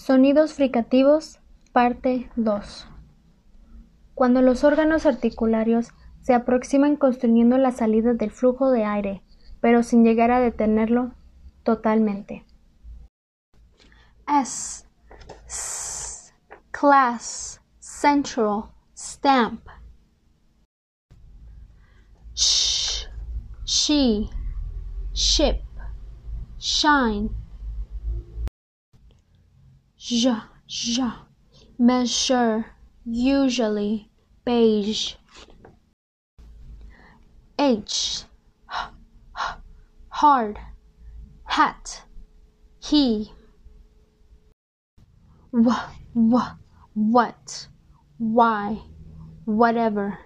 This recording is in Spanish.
Sonidos fricativos, parte 2. Cuando los órganos articulares se aproximan construyendo la salida del flujo de aire, pero sin llegar a detenerlo totalmente. S, S class, central, stamp. Sh, she, ship, shine. J, j, measure, usually, beige. H, hard, hat, he. W, w, what, why, whatever.